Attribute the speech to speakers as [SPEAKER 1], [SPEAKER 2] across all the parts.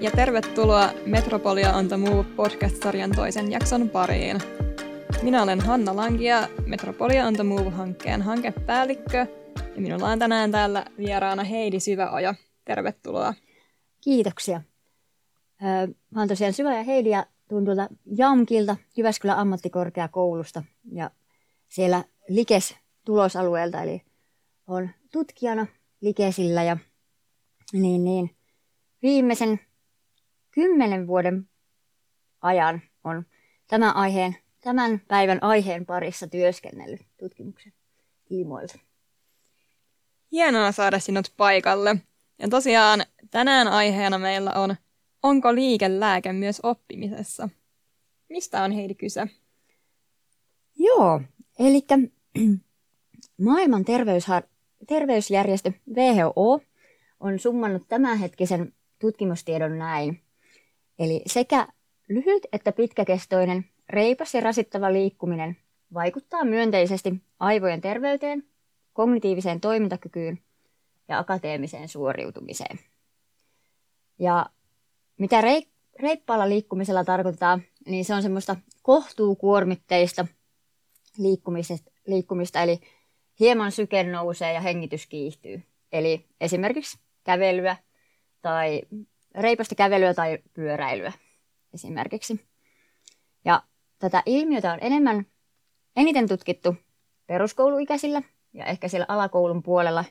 [SPEAKER 1] Ja tervetuloa Metropolia on the Move podcast-sarjan toisen jakson pariin. Minä olen Hanna Lankia, Metropolia on the Move-hankkeen hankepäällikkö ja minulla on tänään täällä vieraana Heidi Syväoja. Tervetuloa.
[SPEAKER 2] Kiitoksia. Mä olen tosiaan Syvä ja Heidi ja tuun tuolta Jamkilta, Jyväskylän ammattikorkeakoulusta ja siellä Likes tulosalueelta, eli on tutkijana Likesillä ja niin, niin, viimeisen kymmenen vuoden ajan on tämän, aiheen, tämän päivän aiheen parissa työskennellyt tutkimuksen tiimoilta.
[SPEAKER 1] Hienoa saada sinut paikalle. Ja tosiaan tänään aiheena meillä on Onko liikelääke myös oppimisessa? Mistä on Heidi kyse?
[SPEAKER 2] Joo, eli maailman terveysha- terveysjärjestö WHO on summannut tämänhetkisen tutkimustiedon näin. Eli sekä lyhyt että pitkäkestoinen, reipas ja rasittava liikkuminen vaikuttaa myönteisesti aivojen terveyteen, kognitiiviseen toimintakykyyn ja akateemiseen suoriutumiseen. Ja mitä reippaalla liikkumisella tarkoitetaan, niin se on semmoista kohtuukuormitteista liikkumista, eli hieman syke nousee ja hengitys kiihtyy. Eli esimerkiksi kävelyä tai reipasta kävelyä tai pyöräilyä esimerkiksi. Ja tätä ilmiötä on enemmän, eniten tutkittu peruskouluikäisillä ja ehkä siellä alakoulun puolella,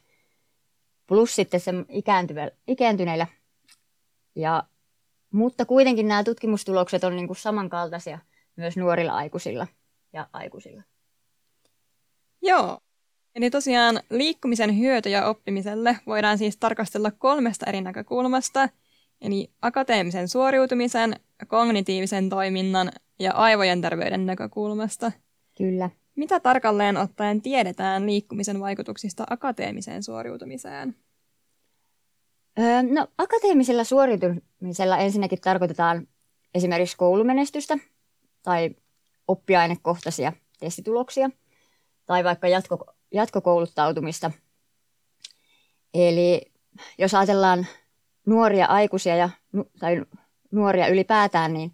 [SPEAKER 2] plus sitten se ikääntyneillä. Ja, mutta kuitenkin nämä tutkimustulokset on niin kuin samankaltaisia myös nuorilla aikuisilla ja aikuisilla.
[SPEAKER 1] Joo, Eli tosiaan liikkumisen hyötyjä oppimiselle voidaan siis tarkastella kolmesta eri näkökulmasta, eli akateemisen suoriutumisen, kognitiivisen toiminnan ja aivojen terveyden näkökulmasta.
[SPEAKER 2] Kyllä.
[SPEAKER 1] Mitä tarkalleen ottaen tiedetään liikkumisen vaikutuksista akateemiseen suoriutumiseen?
[SPEAKER 2] Öö, no, akateemisella suoriutumisella ensinnäkin tarkoitetaan esimerkiksi koulumenestystä tai oppiainekohtaisia testituloksia tai vaikka jatko, jatkokouluttautumista. Eli jos ajatellaan nuoria aikuisia ja, tai nuoria ylipäätään, niin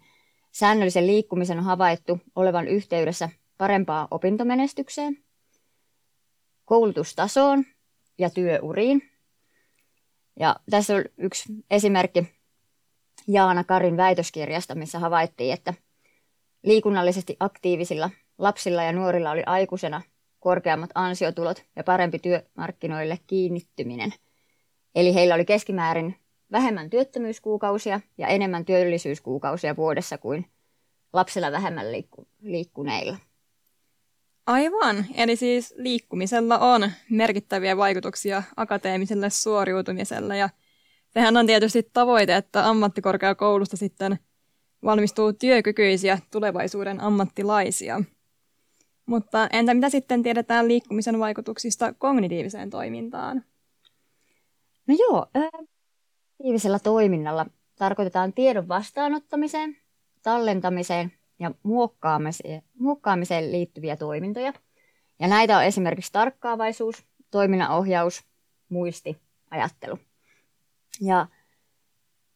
[SPEAKER 2] säännöllisen liikkumisen on havaittu olevan yhteydessä parempaan opintomenestykseen, koulutustasoon ja työuriin. Ja tässä on yksi esimerkki Jaana Karin väitöskirjasta, missä havaittiin, että liikunnallisesti aktiivisilla lapsilla ja nuorilla oli aikuisena korkeammat ansiotulot ja parempi työmarkkinoille kiinnittyminen. Eli heillä oli keskimäärin vähemmän työttömyyskuukausia ja enemmän työllisyyskuukausia vuodessa kuin lapsilla vähemmän liikku- liikkuneilla.
[SPEAKER 1] Aivan, eli siis liikkumisella on merkittäviä vaikutuksia akateemiselle suoriutumiselle ja sehän on tietysti tavoite, että ammattikorkeakoulusta sitten valmistuu työkykyisiä tulevaisuuden ammattilaisia – mutta entä mitä sitten tiedetään liikkumisen vaikutuksista kognitiiviseen toimintaan?
[SPEAKER 2] No joo, kognitiivisella toiminnalla tarkoitetaan tiedon vastaanottamiseen, tallentamiseen ja muokkaamiseen, muokkaamiseen liittyviä toimintoja. Ja näitä on esimerkiksi tarkkaavaisuus, toiminnanohjaus, muisti, ajattelu. Ja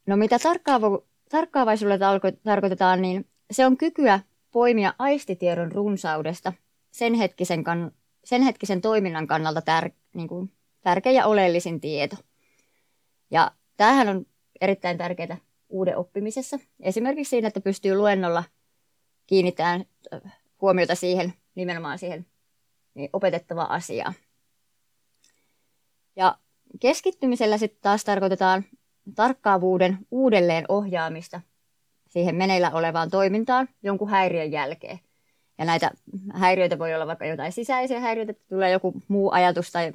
[SPEAKER 2] no mitä tarkkaava, tarkkaavaisuudella tarkoitetaan, niin se on kykyä poimia aistitiedon runsaudesta sen hetkisen, kan, sen hetkisen toiminnan kannalta tär, niin kuin, tärkeä ja oleellisin tieto. Ja tämähän on erittäin tärkeää uuden oppimisessa. Esimerkiksi siinä, että pystyy luennolla kiinnittämään huomiota siihen, nimenomaan siihen niin opetettavaan asiaan. Ja keskittymisellä sitten taas tarkoitetaan tarkkaavuuden uudelleen ohjaamista siihen meneillä olevaan toimintaan jonkun häiriön jälkeen. Ja näitä häiriöitä voi olla vaikka jotain sisäisiä häiriöitä, että tulee joku muu ajatus tai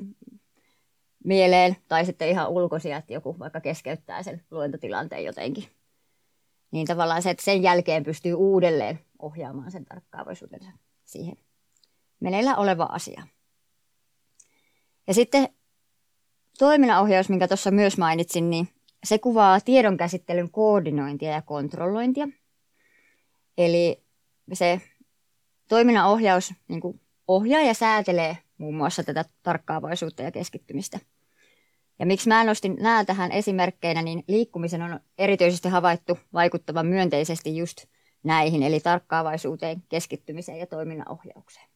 [SPEAKER 2] mieleen, tai sitten ihan ulkoisia, että joku vaikka keskeyttää sen luentotilanteen jotenkin. Niin tavallaan se, että sen jälkeen pystyy uudelleen ohjaamaan sen tarkkaavaisuutensa siihen meneillä oleva asia. Ja sitten toiminnanohjaus, minkä tuossa myös mainitsin, niin se kuvaa tiedonkäsittelyn koordinointia ja kontrollointia. Eli se toiminnan ohjaus niin ohjaa ja säätelee muun muassa tätä tarkkaavaisuutta ja keskittymistä. Ja miksi mä nostin nämä tähän esimerkkeinä, niin liikkumisen on erityisesti havaittu vaikuttavan myönteisesti just näihin, eli tarkkaavaisuuteen, keskittymiseen ja toiminnanohjaukseen.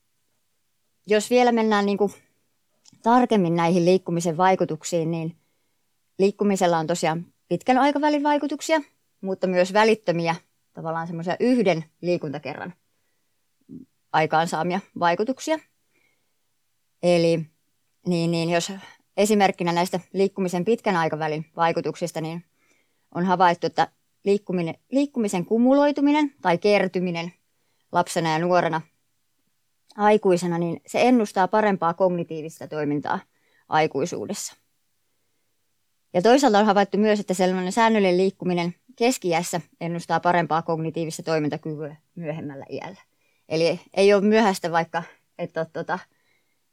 [SPEAKER 2] Jos vielä mennään niin kuin tarkemmin näihin liikkumisen vaikutuksiin, niin liikkumisella on tosiaan pitkän aikavälin vaikutuksia, mutta myös välittömiä, tavallaan semmoisia yhden liikuntakerran aikaansaamia vaikutuksia. Eli niin, niin jos esimerkkinä näistä liikkumisen pitkän aikavälin vaikutuksista, niin on havaittu, että liikkuminen, liikkumisen kumuloituminen tai kertyminen lapsena ja nuorena aikuisena, niin se ennustaa parempaa kognitiivista toimintaa aikuisuudessa. Ja toisaalta on havaittu myös, että sellainen säännöllinen liikkuminen keskiässä ennustaa parempaa kognitiivista toimintakykyä myöhemmällä iällä. Eli ei ole myöhäistä vaikka, että olet tuota,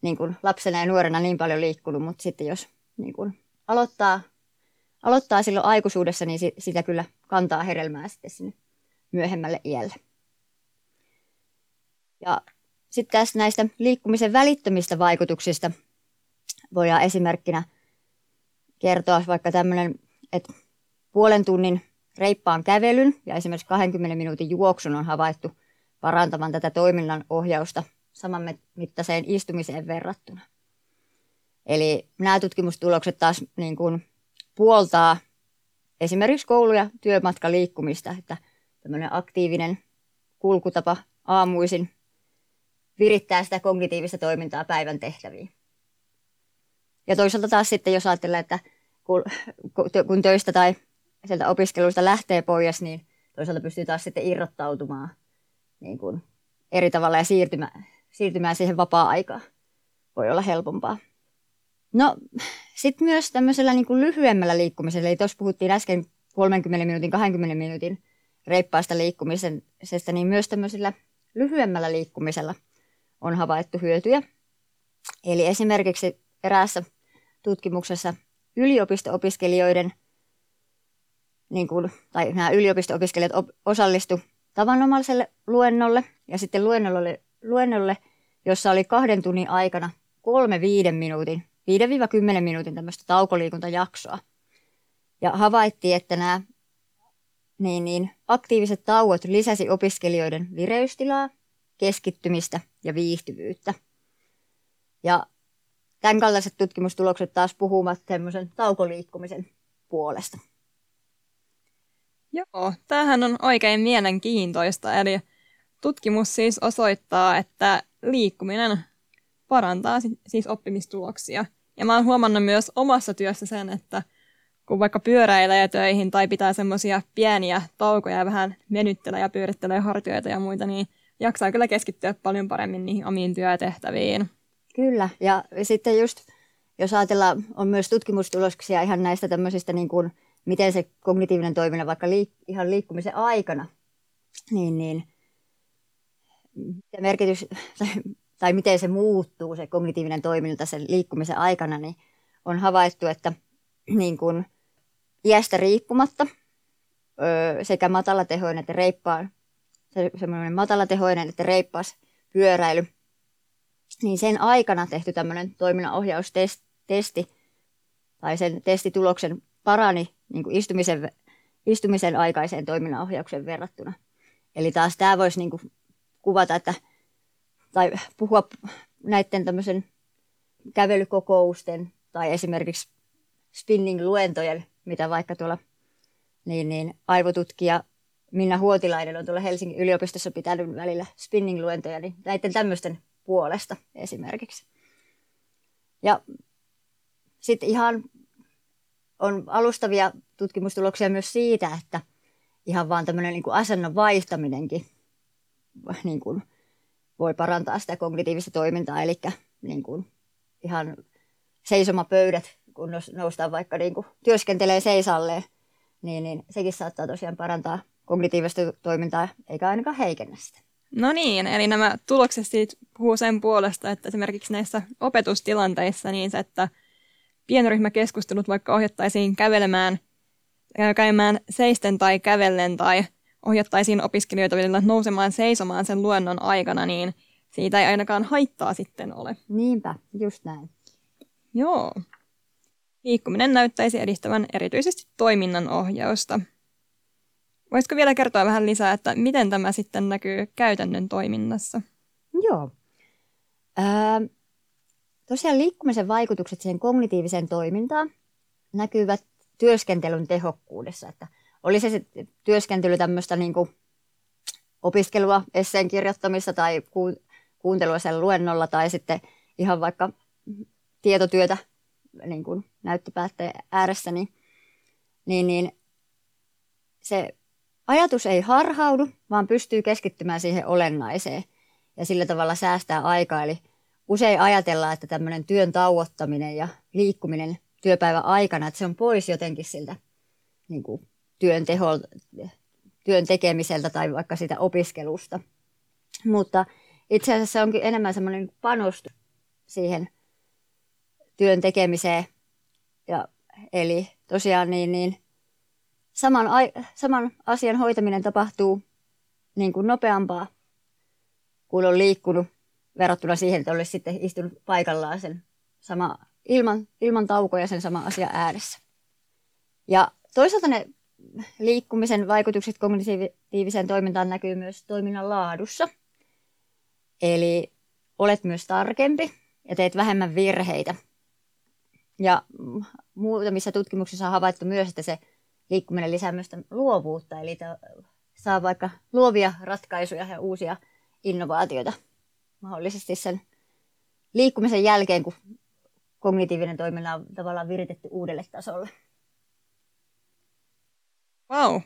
[SPEAKER 2] niin kuin lapsena ja nuorena niin paljon liikkunut, mutta sitten jos niin kuin aloittaa, aloittaa silloin aikuisuudessa, niin sitä kyllä kantaa hedelmää sitten sinne myöhemmälle iälle. Ja sitten tässä näistä liikkumisen välittömistä vaikutuksista voidaan esimerkkinä kertoa vaikka tämmöinen, että puolen tunnin reippaan kävelyn ja esimerkiksi 20 minuutin juoksun on havaittu parantavan tätä toiminnan ohjausta saman mittaiseen istumiseen verrattuna. Eli nämä tutkimustulokset taas niin kuin puoltaa esimerkiksi koulu- ja työmatkaliikkumista, että tämmöinen aktiivinen kulkutapa aamuisin virittää sitä kognitiivista toimintaa päivän tehtäviin. Ja toisaalta taas sitten, jos ajatellaan, että kun, kun töistä tai sieltä opiskeluista lähtee pois, niin toisaalta pystyy taas sitten irrottautumaan niin kuin eri tavalla ja siirtymään, siirtymään siihen vapaa-aikaan. Voi olla helpompaa. No, sitten myös tämmöisellä niin kuin lyhyemmällä liikkumisella, eli tuossa puhuttiin äsken 30 minuutin, 20 minuutin reippaasta liikkumisesta, niin myös tämmöisellä lyhyemmällä liikkumisella on havaittu hyötyjä. Eli esimerkiksi eräässä tutkimuksessa yliopisto-opiskelijoiden, niin kuin, tai nämä yliopisto-opiskelijat op, osallistu tavanomaiselle luennolle ja sitten luennolle, luennolle, jossa oli kahden tunnin aikana kolme viiden minuutin, 5-10 minuutin tämmöistä taukoliikuntajaksoa. Ja havaittiin, että nämä niin, niin, aktiiviset tauot lisäsi opiskelijoiden vireystilaa, keskittymistä ja viihtyvyyttä. Ja tämän kaltaiset tutkimustulokset taas puhuvat semmoisen taukoliikkumisen puolesta.
[SPEAKER 1] Joo, tämähän on oikein mielenkiintoista. Eli tutkimus siis osoittaa, että liikkuminen parantaa siis oppimistuloksia. Ja mä oon huomannut myös omassa työssä sen, että kun vaikka pyöräilee töihin tai pitää semmoisia pieniä taukoja ja vähän venyttelee ja pyörittelee hartioita ja muita, niin jaksaa kyllä keskittyä paljon paremmin niihin omiin työtehtäviin.
[SPEAKER 2] Kyllä, ja sitten just jos ajatellaan, on myös tutkimustuloksia ihan näistä tämmöisistä, niin kuin, miten se kognitiivinen toiminta vaikka liik- ihan liikkumisen aikana, niin, niin se merkitys, tai, miten se muuttuu, se kognitiivinen toiminta sen liikkumisen aikana, niin on havaittu, että niin kuin, iästä riippumatta sekä matalatehoinen että reippaan, se, semmoinen matalatehoinen että reippaas pyöräily niin sen aikana tehty tämmöinen toiminnanohjaustesti tai sen testituloksen parani niin kuin istumisen, istumisen aikaiseen toiminnanohjauksen verrattuna. Eli taas tämä voisi niin kuin kuvata, että, tai puhua näiden tämmöisen kävelykokousten tai esimerkiksi spinning-luentojen, mitä vaikka tuolla niin, niin aivotutkija Minna Huotilainen on tuolla Helsingin yliopistossa pitänyt välillä spinning-luentoja, niin näiden tämmöisten puolesta esimerkiksi. Ja sitten ihan on alustavia tutkimustuloksia myös siitä, että ihan vaan tämmöinen niin asennon vaihtaminenkin niin kuin voi parantaa sitä kognitiivista toimintaa, eli niin kuin ihan seisomapöydät, kun noustaan vaikka niin kuin työskentelee seisalleen, niin, niin sekin saattaa tosiaan parantaa kognitiivista toimintaa, eikä ainakaan heikennä sitä.
[SPEAKER 1] No niin, eli nämä tulokset siitä puhuu sen puolesta, että esimerkiksi näissä opetustilanteissa niin se, että pienryhmäkeskustelut vaikka ohjattaisiin kävelemään, käymään seisten tai kävellen tai ohjattaisiin opiskelijoita vielä nousemaan seisomaan sen luennon aikana, niin siitä ei ainakaan haittaa sitten ole.
[SPEAKER 2] Niinpä, just näin.
[SPEAKER 1] Joo. liikkuminen näyttäisi edistävän erityisesti toiminnan ohjausta. Voisiko vielä kertoa vähän lisää, että miten tämä sitten näkyy käytännön toiminnassa?
[SPEAKER 2] Joo. Ää, tosiaan liikkumisen vaikutukset siihen kognitiiviseen toimintaan näkyvät työskentelyn tehokkuudessa. Että oli se sitten työskentely tämmöistä niin kuin opiskelua, esseen kirjoittamista tai kuuntelua sen luennolla tai sitten ihan vaikka tietotyötä niin kuin näyttöpäätteen ääressä, niin, niin, niin se ajatus ei harhaudu, vaan pystyy keskittymään siihen olennaiseen ja sillä tavalla säästää aikaa. Eli usein ajatellaan, että tämmöinen työn tauottaminen ja liikkuminen työpäivän aikana, että se on pois jotenkin siltä niin kuin työn, teho, työn tekemiseltä tai vaikka sitä opiskelusta. Mutta itse asiassa onkin enemmän semmoinen panostus siihen työn tekemiseen. Ja, eli tosiaan niin, niin saman, saman asian hoitaminen tapahtuu niin kuin nopeampaa kuin on liikkunut verrattuna siihen, että olisi sitten istunut paikallaan sen sama, ilman, ilman taukoja sen sama asia ääressä. Ja toisaalta ne liikkumisen vaikutukset kognitiiviseen toimintaan näkyy myös toiminnan laadussa. Eli olet myös tarkempi ja teet vähemmän virheitä. Ja muutamissa tutkimuksissa on havaittu myös, että se liikkuminen lisää myös luovuutta, eli saa vaikka luovia ratkaisuja ja uusia innovaatioita mahdollisesti sen liikkumisen jälkeen, kun kognitiivinen toiminta on tavallaan viritetty uudelle tasolle.
[SPEAKER 1] Wow.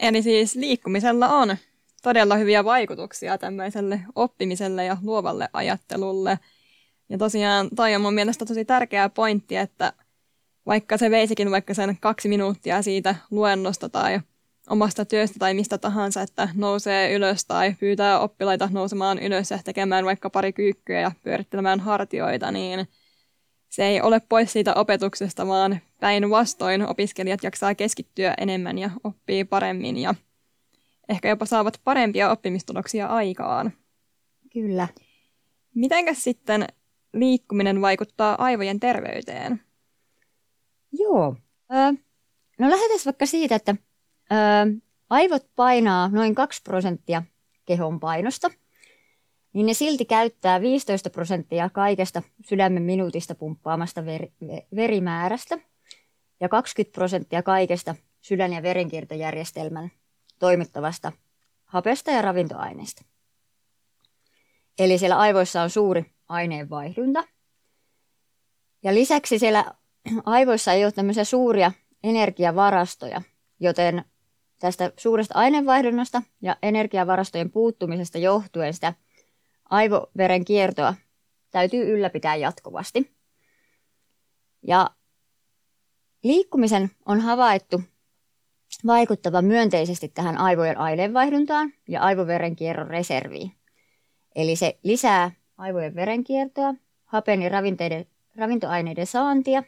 [SPEAKER 1] Eli siis liikkumisella on todella hyviä vaikutuksia tämmöiselle oppimiselle ja luovalle ajattelulle. Ja tosiaan toi on mun mielestä tosi tärkeä pointti, että vaikka se veisikin vaikka sen kaksi minuuttia siitä luennosta tai omasta työstä tai mistä tahansa, että nousee ylös tai pyytää oppilaita nousemaan ylös ja tekemään vaikka pari kyykkyä ja pyörittelemään hartioita, niin se ei ole pois siitä opetuksesta, vaan päinvastoin opiskelijat jaksaa keskittyä enemmän ja oppii paremmin ja ehkä jopa saavat parempia oppimistuloksia aikaan.
[SPEAKER 2] Kyllä.
[SPEAKER 1] Mitenkäs sitten liikkuminen vaikuttaa aivojen terveyteen?
[SPEAKER 2] Joo. Ö, no lähdetään vaikka siitä, että ö, aivot painaa noin 2 prosenttia kehon painosta, niin ne silti käyttää 15 prosenttia kaikesta sydämen minuutista pumppaamasta veri, verimäärästä ja 20 prosenttia kaikesta sydän- ja verenkiertojärjestelmän toimittavasta hapesta ja ravintoaineista. Eli siellä aivoissa on suuri aineenvaihdunta. Ja lisäksi siellä aivoissa ei ole tämmöisiä suuria energiavarastoja, joten tästä suuresta aineenvaihdunnasta ja energiavarastojen puuttumisesta johtuen sitä aivoveren kiertoa täytyy ylläpitää jatkuvasti. Ja liikkumisen on havaittu vaikuttava myönteisesti tähän aivojen aineenvaihduntaan ja aivoverenkierron reserviin. Eli se lisää aivojen verenkiertoa, hapen ja ravintoaineiden saantia,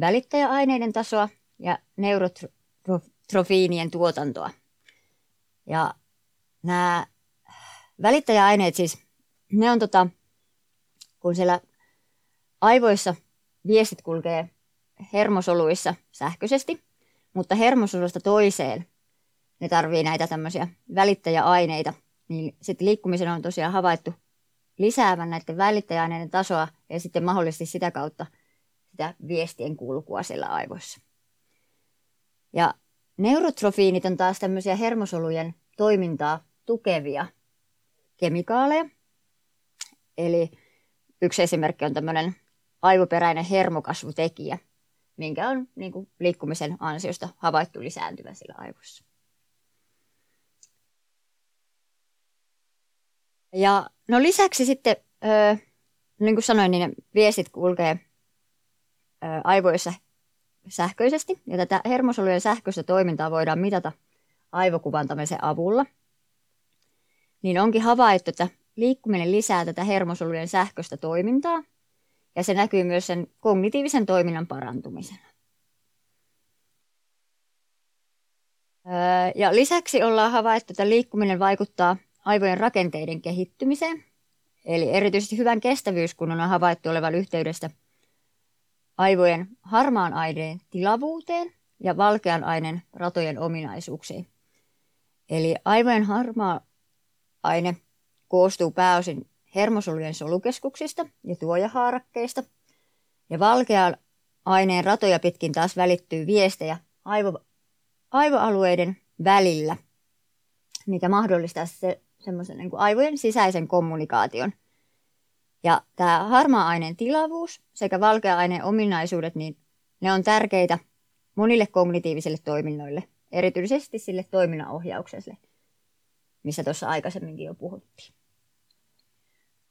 [SPEAKER 2] välittäjäaineiden tasoa ja neurotrofiinien tuotantoa. Ja nämä välittäjäaineet siis, ne on tota, kun siellä aivoissa viestit kulkee hermosoluissa sähköisesti, mutta hermosolusta toiseen ne tarvii näitä tämmöisiä välittäjäaineita, niin sitten liikkumisen on tosiaan havaittu lisäävän näiden välittäjäaineiden tasoa ja sitten mahdollisesti sitä kautta sitä viestien kulkua siellä aivoissa. Ja neurotrofiinit on taas tämmöisiä hermosolujen toimintaa tukevia kemikaaleja. Eli yksi esimerkki on tämmöinen aivoperäinen hermokasvutekijä, minkä on niin kuin, liikkumisen ansiosta havaittu lisääntyvä sillä aivoissa. Ja no lisäksi sitten, öö, niin kuin sanoin, niin ne viestit kulkee aivoissa sähköisesti. Ja tätä hermosolujen sähköistä toimintaa voidaan mitata aivokuvantamisen avulla. Niin onkin havaittu, että liikkuminen lisää tätä hermosolujen sähköistä toimintaa – ja se näkyy myös sen kognitiivisen toiminnan parantumisena. Ja lisäksi ollaan havaittu, että liikkuminen vaikuttaa aivojen rakenteiden kehittymiseen. Eli erityisesti hyvän kestävyyskunnon on havaittu olevan yhteydestä aivojen harmaan aineen tilavuuteen ja valkean aineen ratojen ominaisuuksiin. Eli aivojen harmaa aine koostuu pääosin hermosolujen solukeskuksista ja tuojahaarakkeista, ja valkean aineen ratoja pitkin taas välittyy viestejä aivo, aivoalueiden välillä, mikä mahdollistaa se, semmoisen niin aivojen sisäisen kommunikaation. Ja tämä harmaa-aineen tilavuus sekä valkea-aineen ominaisuudet, niin ne on tärkeitä monille kognitiivisille toiminnoille, erityisesti sille toiminnanohjaukselle, missä tuossa aikaisemminkin jo puhuttiin.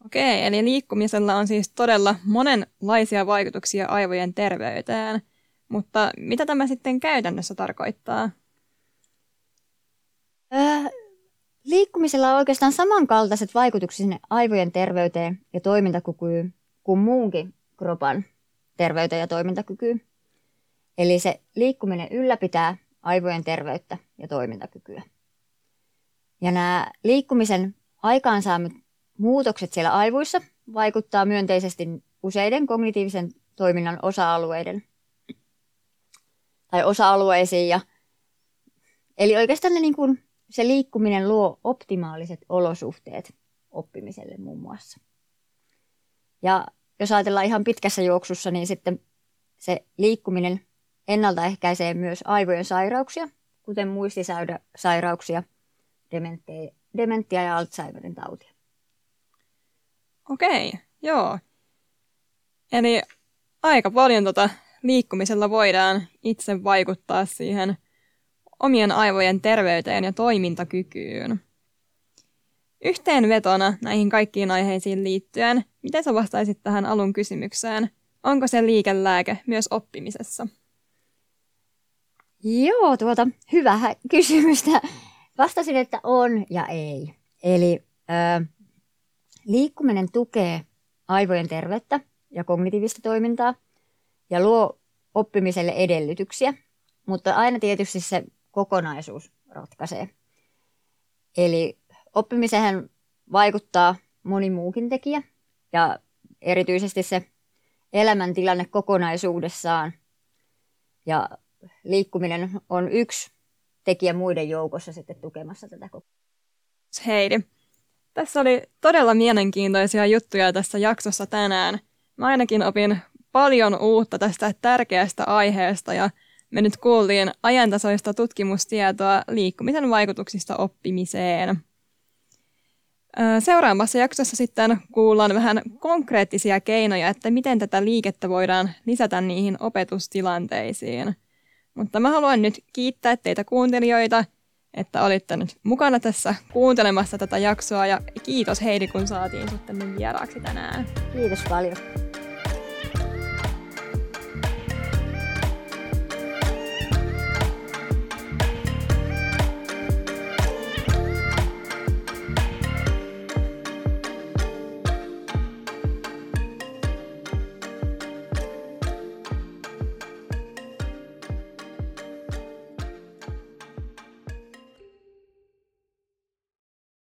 [SPEAKER 1] Okei, eli liikkumisella on siis todella monenlaisia vaikutuksia aivojen terveyteen, mutta mitä tämä sitten käytännössä tarkoittaa?
[SPEAKER 2] Äh, liikkumisella on oikeastaan samankaltaiset vaikutukset sinne aivojen terveyteen ja toimintakykyyn kuin muunkin kropan terveyteen ja toimintakykyyn. Eli se liikkuminen ylläpitää aivojen terveyttä ja toimintakykyä. Ja nämä liikkumisen aikaansaamat muutokset siellä aivoissa vaikuttaa myönteisesti useiden kognitiivisen toiminnan osa-alueiden tai osa-alueisiin. Ja, eli oikeastaan ne, niin kuin, se liikkuminen luo optimaaliset olosuhteet oppimiselle muun muassa. Ja jos ajatellaan ihan pitkässä juoksussa, niin sitten se liikkuminen ennaltaehkäisee myös aivojen sairauksia, kuten muistisairauksia, dementia ja Alzheimerin tautia.
[SPEAKER 1] Okei, joo. Eli aika paljon tota liikkumisella voidaan itse vaikuttaa siihen omien aivojen terveyteen ja toimintakykyyn. Yhteenvetona näihin kaikkiin aiheisiin liittyen, miten sä vastaisit tähän alun kysymykseen? Onko se liikelääke myös oppimisessa?
[SPEAKER 2] Joo, tuota, hyvä kysymystä. Vastasin, että on ja ei. Eli äh, liikkuminen tukee aivojen terveyttä ja kognitiivista toimintaa ja luo oppimiselle edellytyksiä, mutta aina tietysti se kokonaisuus ratkaisee. Eli oppimiseen vaikuttaa moni muukin tekijä ja erityisesti se elämäntilanne kokonaisuudessaan ja liikkuminen on yksi tekijä muiden joukossa sitten tukemassa tätä
[SPEAKER 1] Heidi, tässä oli todella mielenkiintoisia juttuja tässä jaksossa tänään. Mä ainakin opin paljon uutta tästä tärkeästä aiheesta ja me nyt kuultiin ajantasoista tutkimustietoa liikkumisen vaikutuksista oppimiseen. Seuraavassa jaksossa sitten kuullaan vähän konkreettisia keinoja, että miten tätä liikettä voidaan lisätä niihin opetustilanteisiin. Mutta mä haluan nyt kiittää teitä kuuntelijoita, että olitte nyt mukana tässä kuuntelemassa tätä jaksoa ja kiitos Heidi, kun saatiin sitten vieraaksi tänään.
[SPEAKER 2] Kiitos paljon.